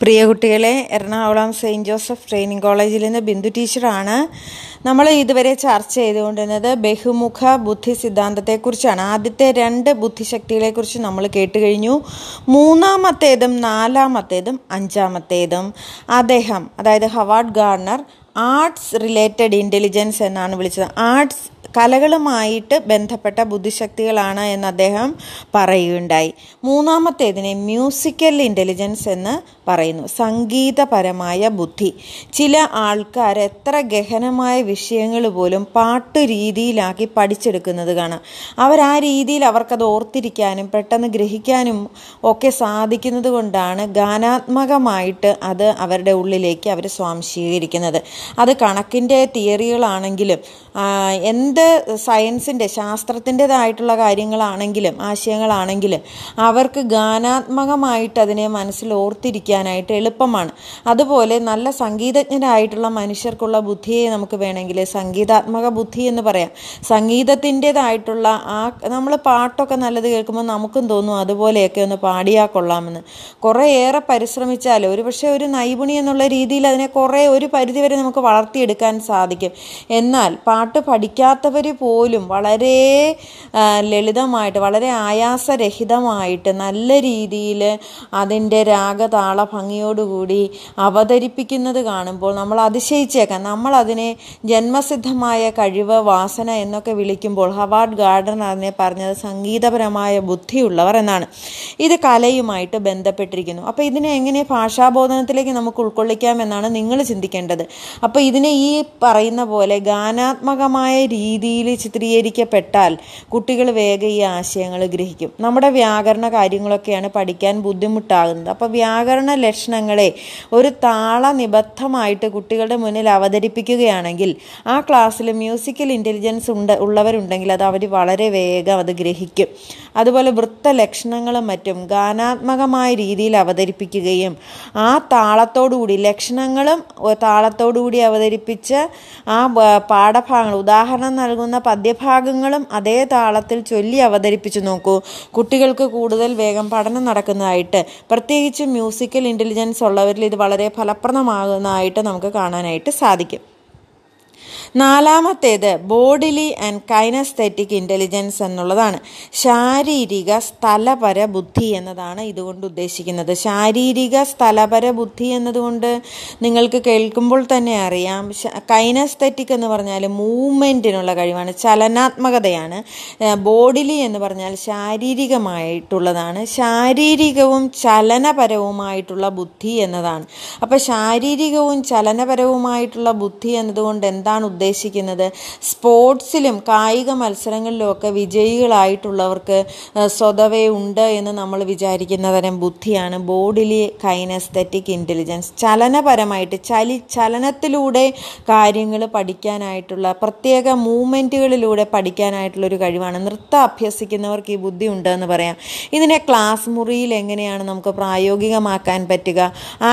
പ്രിയ കുട്ടികളെ Ernakulam Saint Joseph training കോളേജിൽ നിന്ന് ബിന്ദു ടീച്ചറാണ് നമ്മൾ ഇതുവരെ ചർച്ച ചെയ്തുകൊണ്ടിരുന്നത് ബഹുമുഖ ബുദ്ധി സിദ്ധാന്തത്തെക്കുറിച്ചാണ്. ആദ്യത്തെ രണ്ട് ബുദ്ധിശക്തികളെക്കുറിച്ച് നമ്മൾ കേട്ട് കഴിഞ്ഞു. മൂന്നാമത്തേതും നാലാമത്തേതും അഞ്ചാമത്തേതും അദ്ദേഹം അതായത് Howard Gardner arts related intelligence എന്നാണ് വിളിച്ചത്. ആർട്സ് കലകളുമായിട്ട് ബന്ധപ്പെട്ട ബുദ്ധിശക്തികളാണ് എന്ന് അദ്ദേഹം പറയുകയുണ്ടായി. മൂന്നാമത്തേതിനെ മ്യൂസിക്കൽ ഇന്റലിജൻസ് എന്ന് പറയുന്നു. സംഗീതപരമായ ബുദ്ധി. ചില ആൾക്കാർ എത്ര ഗഹനമായ വിഷയങ്ങൾ പോലും പാട്ട് രീതിയിലാക്കി പഠിച്ചെടുക്കുന്നത് കാണാം. അവർ ആ രീതിയിൽ അവർക്കത് ഓർത്തിരിക്കാനും പെട്ടെന്ന് ഗ്രഹിക്കാനും ഒക്കെ സാധിക്കുന്നത് കൊണ്ടാണ് ഗാനാത്മകമായിട്ട് അത് അവരുടെ ഉള്ളിലേക്ക് അവർ സ്വാംശീകരിക്കുന്നത്. അത് കണക്കിന്റെ തിയറികളാണെങ്കിലും എന്ത് സയൻസിന്റെ ശാസ്ത്രത്തിന്റെതായിട്ടുള്ള കാര്യങ്ങളാണെങ്കിലും ആശയങ്ങളാണെങ്കിലും അവർക്ക് ഗാനാത്മകമായിട്ട് അതിനെ മനസ്സിൽ ഓർത്തിരിക്കാനായിട്ട് എളുപ്പമാണ്. അതുപോലെ നല്ല സംഗീതജ്ഞരായിട്ടുള്ള മനുഷ്യർക്കുള്ള ബുദ്ധിയെ നമുക്ക് വേണമെങ്കിൽ സംഗീതാത്മക ബുദ്ധി എന്ന് പറയാം. സംഗീതത്തിന്റെതായിട്ടുള്ള ആ നമ്മൾ പാട്ടൊക്കെ നല്ലത് കേൾക്കുമ്പോൾ നമുക്കും തോന്നും അതുപോലെയൊക്കെ ഒന്ന് പാടിയാൽ കൊള്ളാമെന്ന്. കുറേയേറെ പരിശ്രമിച്ചാൽ ഒരു പക്ഷേ ഒരു നൈപുണി എന്നുള്ള രീതിയിൽ അതിനെ കുറേ ഒരു പരിധിവരെ നമുക്ക് വളർത്തിയെടുക്കാൻ സാധിക്കും. എന്നാൽ പാട്ട് പഠിക്കാത്തവർ പോലും വളരെ ലളിതമായിട്ട് വളരെ ആയാസരഹിതമായിട്ട് നല്ല രീതിയിൽ അതിന്റെ രാഗതാള ഭംഗിയോടുകൂടി അവതരിപ്പിക്കുന്നത് കാണുമ്പോൾ നമ്മൾ അതിശയിച്ചേക്കാം. നമ്മൾ അതിനെ ജന്മസിദ്ധമായ കഴിവ് വാസന എന്നൊക്കെ വിളിക്കുമ്പോൾ ഹവാർഡ് ഗാർഡൻ അതിനെ പറഞ്ഞത് സംഗീതപരമായ ബുദ്ധിയുള്ളവർ എന്നാണ്. ഇത് കലയുമായിട്ട് ബന്ധപ്പെട്ടിരിക്കുന്നു. അപ്പോൾ ഇതിനെ എങ്ങനെ ഭാഷാബോധനത്തിലേക്ക് നമുക്ക് ഉൾക്കൊള്ളിക്കാം എന്നാണ് നിങ്ങൾ ചിന്തിക്കേണ്ടത്. അപ്പോൾ ഇതിനെ ഈ പറയുന്ന പോലെ ഗാനാത്മകമായ രീതിയിൽ ചിത്രീകരിക്കപ്പെട്ടാൽ കുട്ടികൾ വേഗം ഈ ആശയങ്ങൾ ഗ്രഹിക്കും. നമ്മുടെ വ്യാകരണ കാര്യങ്ങളൊക്കെയാണ് പഠിക്കാൻ ബുദ്ധിമുട്ടാകുന്നത്. അപ്പോൾ വ്യാകരണ ലക്ഷണങ്ങളെ ഒരു താള നിബദ്ധമായിട്ട് കുട്ടികളുടെ മുന്നിൽ അവതരിപ്പിക്കുകയാണെങ്കിൽ ആ ക്ലാസ്സിൽ മ്യൂസിക്കൽ ഇന്റലിജൻസ് ഉണ്ട് ഉള്ളവരുണ്ടെങ്കിൽ അത് അവർ വളരെ വേഗം അത് ഗ്രഹിക്കും. അതുപോലെ വൃത്തലക്ഷണങ്ങളും മറ്റും ഗാനാത്മകമായ രീതിയിൽ അവതരിപ്പിക്കുകയും ആ താളത്തോടുകൂടി ലക്ഷണങ്ങളും താളത്തോടുകൂടി അവതരിപ്പിച്ച് ആ പാഠഭാഗങ്ങൾ. ഉദാഹരണം നൽകുന്ന പദ്യഭാഗങ്ങളും അതേ താളത്തിൽ ചൊല്ലി അവതരിപ്പിച്ചു നോക്കൂ. കുട്ടികൾക്ക് കൂടുതൽ വേഗം പഠനം നടക്കുന്നതായിട്ട്. പ്രത്യേകിച്ച് മ്യൂസിക്കൽ ഇന്റലിജൻസ് ഉള്ളവരിൽ ഇത് വളരെ ഫലപ്രദമാകുന്നതായിട്ട് നമുക്ക് കാണാനായിട്ട് സാധിക്കും. നാലാമത്തേത് ബോഡിലി ആൻഡ് കൈനസ്തെറ്റിക് ഇന്റലിജൻസ് എന്നുള്ളതാണ്. ശാരീരിക സ്ഥലപര ബുദ്ധി എന്നതാണ് ഇതുകൊണ്ട് ഉദ്ദേശിക്കുന്നത്. ശാരീരിക സ്ഥലപര ബുദ്ധി എന്നതുകൊണ്ട് നിങ്ങൾക്ക് കേൾക്കുമ്പോൾ തന്നെ അറിയാം. കൈനസ്തെറ്റിക് എന്ന് പറഞ്ഞാൽ മൂവ്മെന്റിനുള്ള കഴിവാണ് ചലനാത്മകതയാണ്. ബോഡിലി എന്ന് പറഞ്ഞാൽ ശാരീരികമായിട്ടുള്ളതാണ്. ശാരീരികവും ചലനപരവുമായിട്ടുള്ള ബുദ്ധി എന്നതാണ്. അപ്പോൾ ശാരീരികവും ചലനപരവുമായിട്ടുള്ള ബുദ്ധി എന്നതുകൊണ്ട് എന്താണ് ഉദ്ദേശിക്കുന്നത്. സ്പോർട്സിലും കായിക മത്സരങ്ങളിലും ഒക്കെ വിജയികളായിട്ടുള്ളവർക്ക് സ്വതവേ ഉണ്ട് എന്ന് നമ്മൾ വിചാരിക്കുന്ന തരം ബുദ്ധിയാണ് ബോഡിലി കൈനസ്തറ്റിക് ഇന്റലിജൻസ്. ചലനപരമായിട്ട് ചലി ചലനത്തിലൂടെ കാര്യങ്ങൾ പഠിക്കാനായിട്ടുള്ള പ്രത്യേക മൂവ്മെന്റുകളിലൂടെ പഠിക്കാനായിട്ടുള്ള ഒരു കഴിവാണ്. നൃത്തം അഭ്യസിക്കുന്നവർക്ക് ഈ ബുദ്ധി ഉണ്ടെന്ന് പറയാം. ഇതിനെ ക്ലാസ് മുറിയിൽ എങ്ങനെയാണ് നമുക്ക് പ്രായോഗികമാക്കാൻ പറ്റുക?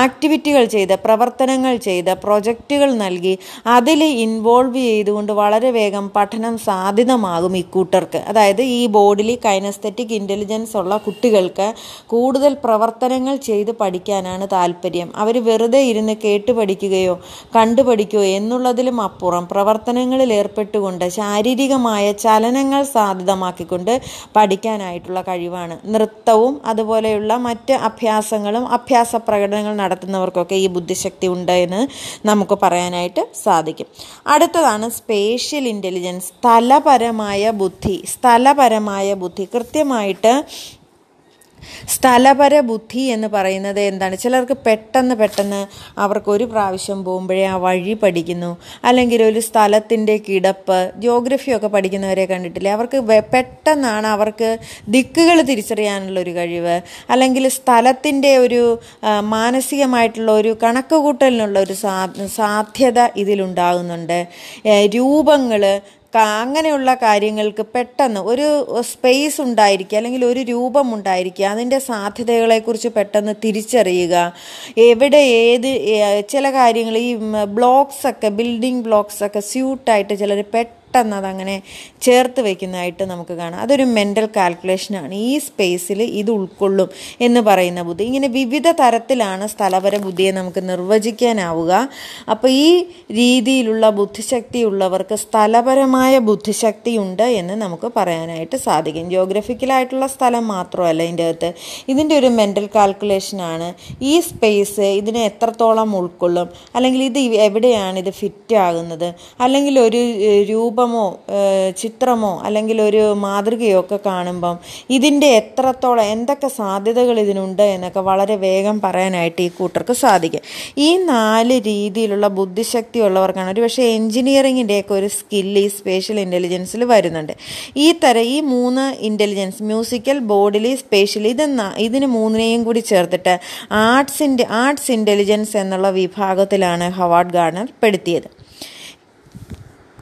ആക്ടിവിറ്റികൾ ചെയ്ത് പ്രവർത്തനങ്ങൾ ചെയ്ത് പ്രൊജക്റ്റുകൾ നൽകി അതിൽ ഇൻവോൾവ് ചെയ്തുകൊണ്ട് വളരെ വേഗം പഠനം സാധ്യതമാകും ഇക്കൂട്ടർക്ക്. അതായത് ഈ ബോഡിലി കൈനസ്തറ്റിക് ഇന്റലിജൻസ് ഉള്ള കുട്ടികൾക്ക് കൂടുതൽ പ്രവർത്തനങ്ങൾ ചെയ്ത് പഠിക്കാനാണ് താല്പര്യം. അവർ വെറുതെ ഇരുന്ന് കേട്ട് പഠിക്കുകയോ കണ്ടു പഠിക്കുകയോ എന്നുള്ളതിലും അപ്പുറം പ്രവർത്തനങ്ങളിൽ ഏർപ്പെട്ടുകൊണ്ട് ശാരീരികമായ ചലനങ്ങൾ സാധ്യതമാക്കിക്കൊണ്ട് പഠിക്കാനായിട്ടുള്ള കഴിവാണ്. നൃത്തവും അതുപോലെയുള്ള മറ്റ് അഭ്യാസങ്ങളും അഭ്യാസ പ്രകടനങ്ങൾ നടത്തുന്നവർക്കൊക്കെ ഈ ബുദ്ധിശക്തി ഉണ്ട് എന്ന് നമുക്ക് പറയാനായിട്ട് സാധിക്കും. അടുത്തതാണ് സ്പേഷ്യൽ ഇന്റലിജൻസ് സ്ഥലപരമായ ബുദ്ധി. സ്ഥലപരമായ ബുദ്ധി. കൃത്യമായിട്ട് സ്ഥലപര ബുദ്ധി എന്ന് പറയുന്നത് എന്താണ്? ചിലർക്ക് പെട്ടെന്ന് പെട്ടെന്ന് അവർക്ക് ഒരു പ്രാവശ്യം പോകുമ്പോഴേ ആ വഴി പഠിക്കുന്നു. അല്ലെങ്കിൽ ഒരു സ്ഥലത്തിന്റെ കിടപ്പ് ജോഗ്രഫിയൊക്കെ പഠിക്കുന്നവരെ കണ്ടിട്ടില്ലേ? അവർക്ക് പെട്ടെന്നാണ് അവർക്ക് ദിക്കുകൾ തിരിച്ചറിയാനുള്ള ഒരു കഴിവ്. അല്ലെങ്കിൽ സ്ഥലത്തിന്റെ ഒരു മാനസികമായിട്ടുള്ള ഒരു കണക്ക് കൂട്ടലിനുള്ള ഒരു സാധ്യത ഇതിലുണ്ടാകുന്നുണ്ട്. രൂപങ്ങൾ അങ്ങനെയുള്ള കാര്യങ്ങൾക്ക് പെട്ടെന്ന് ഒരു സ്പേസ് ഉണ്ടായിരിക്കുക അല്ലെങ്കിൽ ഒരു രൂപം ഉണ്ടായിരിക്കുക അതിന്റെ സാധ്യതകളെക്കുറിച്ച് പെട്ടെന്ന് തിരിച്ചറിയുക. എവിടെ ഏത് ചില കാര്യങ്ങൾ ഈ ബ്ലോക്സ് ഒക്കെ ബിൽഡിംഗ് ബ്ലോക്സ് ഒക്കെ സ്യൂട്ടായിട്ട് ചിലർ പെട്ടെന്ന് പെട്ടെന്ന് അതങ്ങനെ ചേർത്ത് വയ്ക്കുന്നതായിട്ട് നമുക്ക് കാണാം. അതൊരു മെന്റൽ കാൽക്കുലേഷനാണ് ഈ സ്പേസിൽ ഇത് ഉൾക്കൊള്ളും എന്ന് പറയുന്ന ബുദ്ധി. ഇങ്ങനെ വിവിധ തരത്തിലാണ് സ്ഥലപര ബുദ്ധിയെ നമുക്ക് നിർവചിക്കാനാവുക. അപ്പോൾ ഈ രീതിയിലുള്ള ബുദ്ധിശക്തി ഉള്ളവർക്ക് സ്ഥലപരമായ ബുദ്ധിശക്തി ഉണ്ട് എന്ന് നമുക്ക് പറയാനായിട്ട് സാധിക്കും. ജോഗ്രഫിക്കലായിട്ടുള്ള സ്ഥലം മാത്രമല്ല ഇതിന്റെ അകത്ത്. ഇതിന്റെ ഒരു മെന്റൽ കാൽക്കുലേഷനാണ് ഈ സ്പേസ് ഇതിനെ എത്രത്തോളം ഉൾക്കൊള്ളും? അല്ലെങ്കിൽ ഇത് എവിടെയാണ് ഇത് ഫിറ്റ് ആകുന്നത്? അല്ലെങ്കിൽ ഒരു ഏഹ്, രൂപമോ ചിത്രമോ അല്ലെങ്കിൽ ഒരു മാതൃകയോ ഒക്കെ കാണുമ്പം ഇതിന്റെ എത്രത്തോളം എന്തൊക്കെ സാധ്യതകൾ ഇതിനുണ്ട് എന്നൊക്കെ വളരെ വേഗം പറയാനായിട്ട് ഈ കൂട്ടർക്ക് സാധിക്കും. ഈ നാല് രീതിയിലുള്ള ബുദ്ധിശക്തി ഉള്ളവർക്കാണ് ഒരു പക്ഷേ എൻജിനീയറിങ്ങിന്റെയൊക്കെ ഒരു സ്കില്ല് ഈ സ്പേഷ്യൽ ഇന്റലിജൻസിൽ വരുന്നുണ്ട്. ഈ തരം ഈ മൂന്ന് ഇന്റലിജൻസ് മ്യൂസിക്കൽ ബോഡിലി സ്പേഷ്യൽ ഇത് ഇതിന് മൂന്നിനെയും കൂടി ചേർത്തിട്ട് ആർട്സിന്റെ ആർട്സ് ഇന്റലിജൻസ് എന്നുള്ള വിഭാഗത്തിലാണ് ഹവാർഡ് ഗാർണർ പെടുത്തിയത്.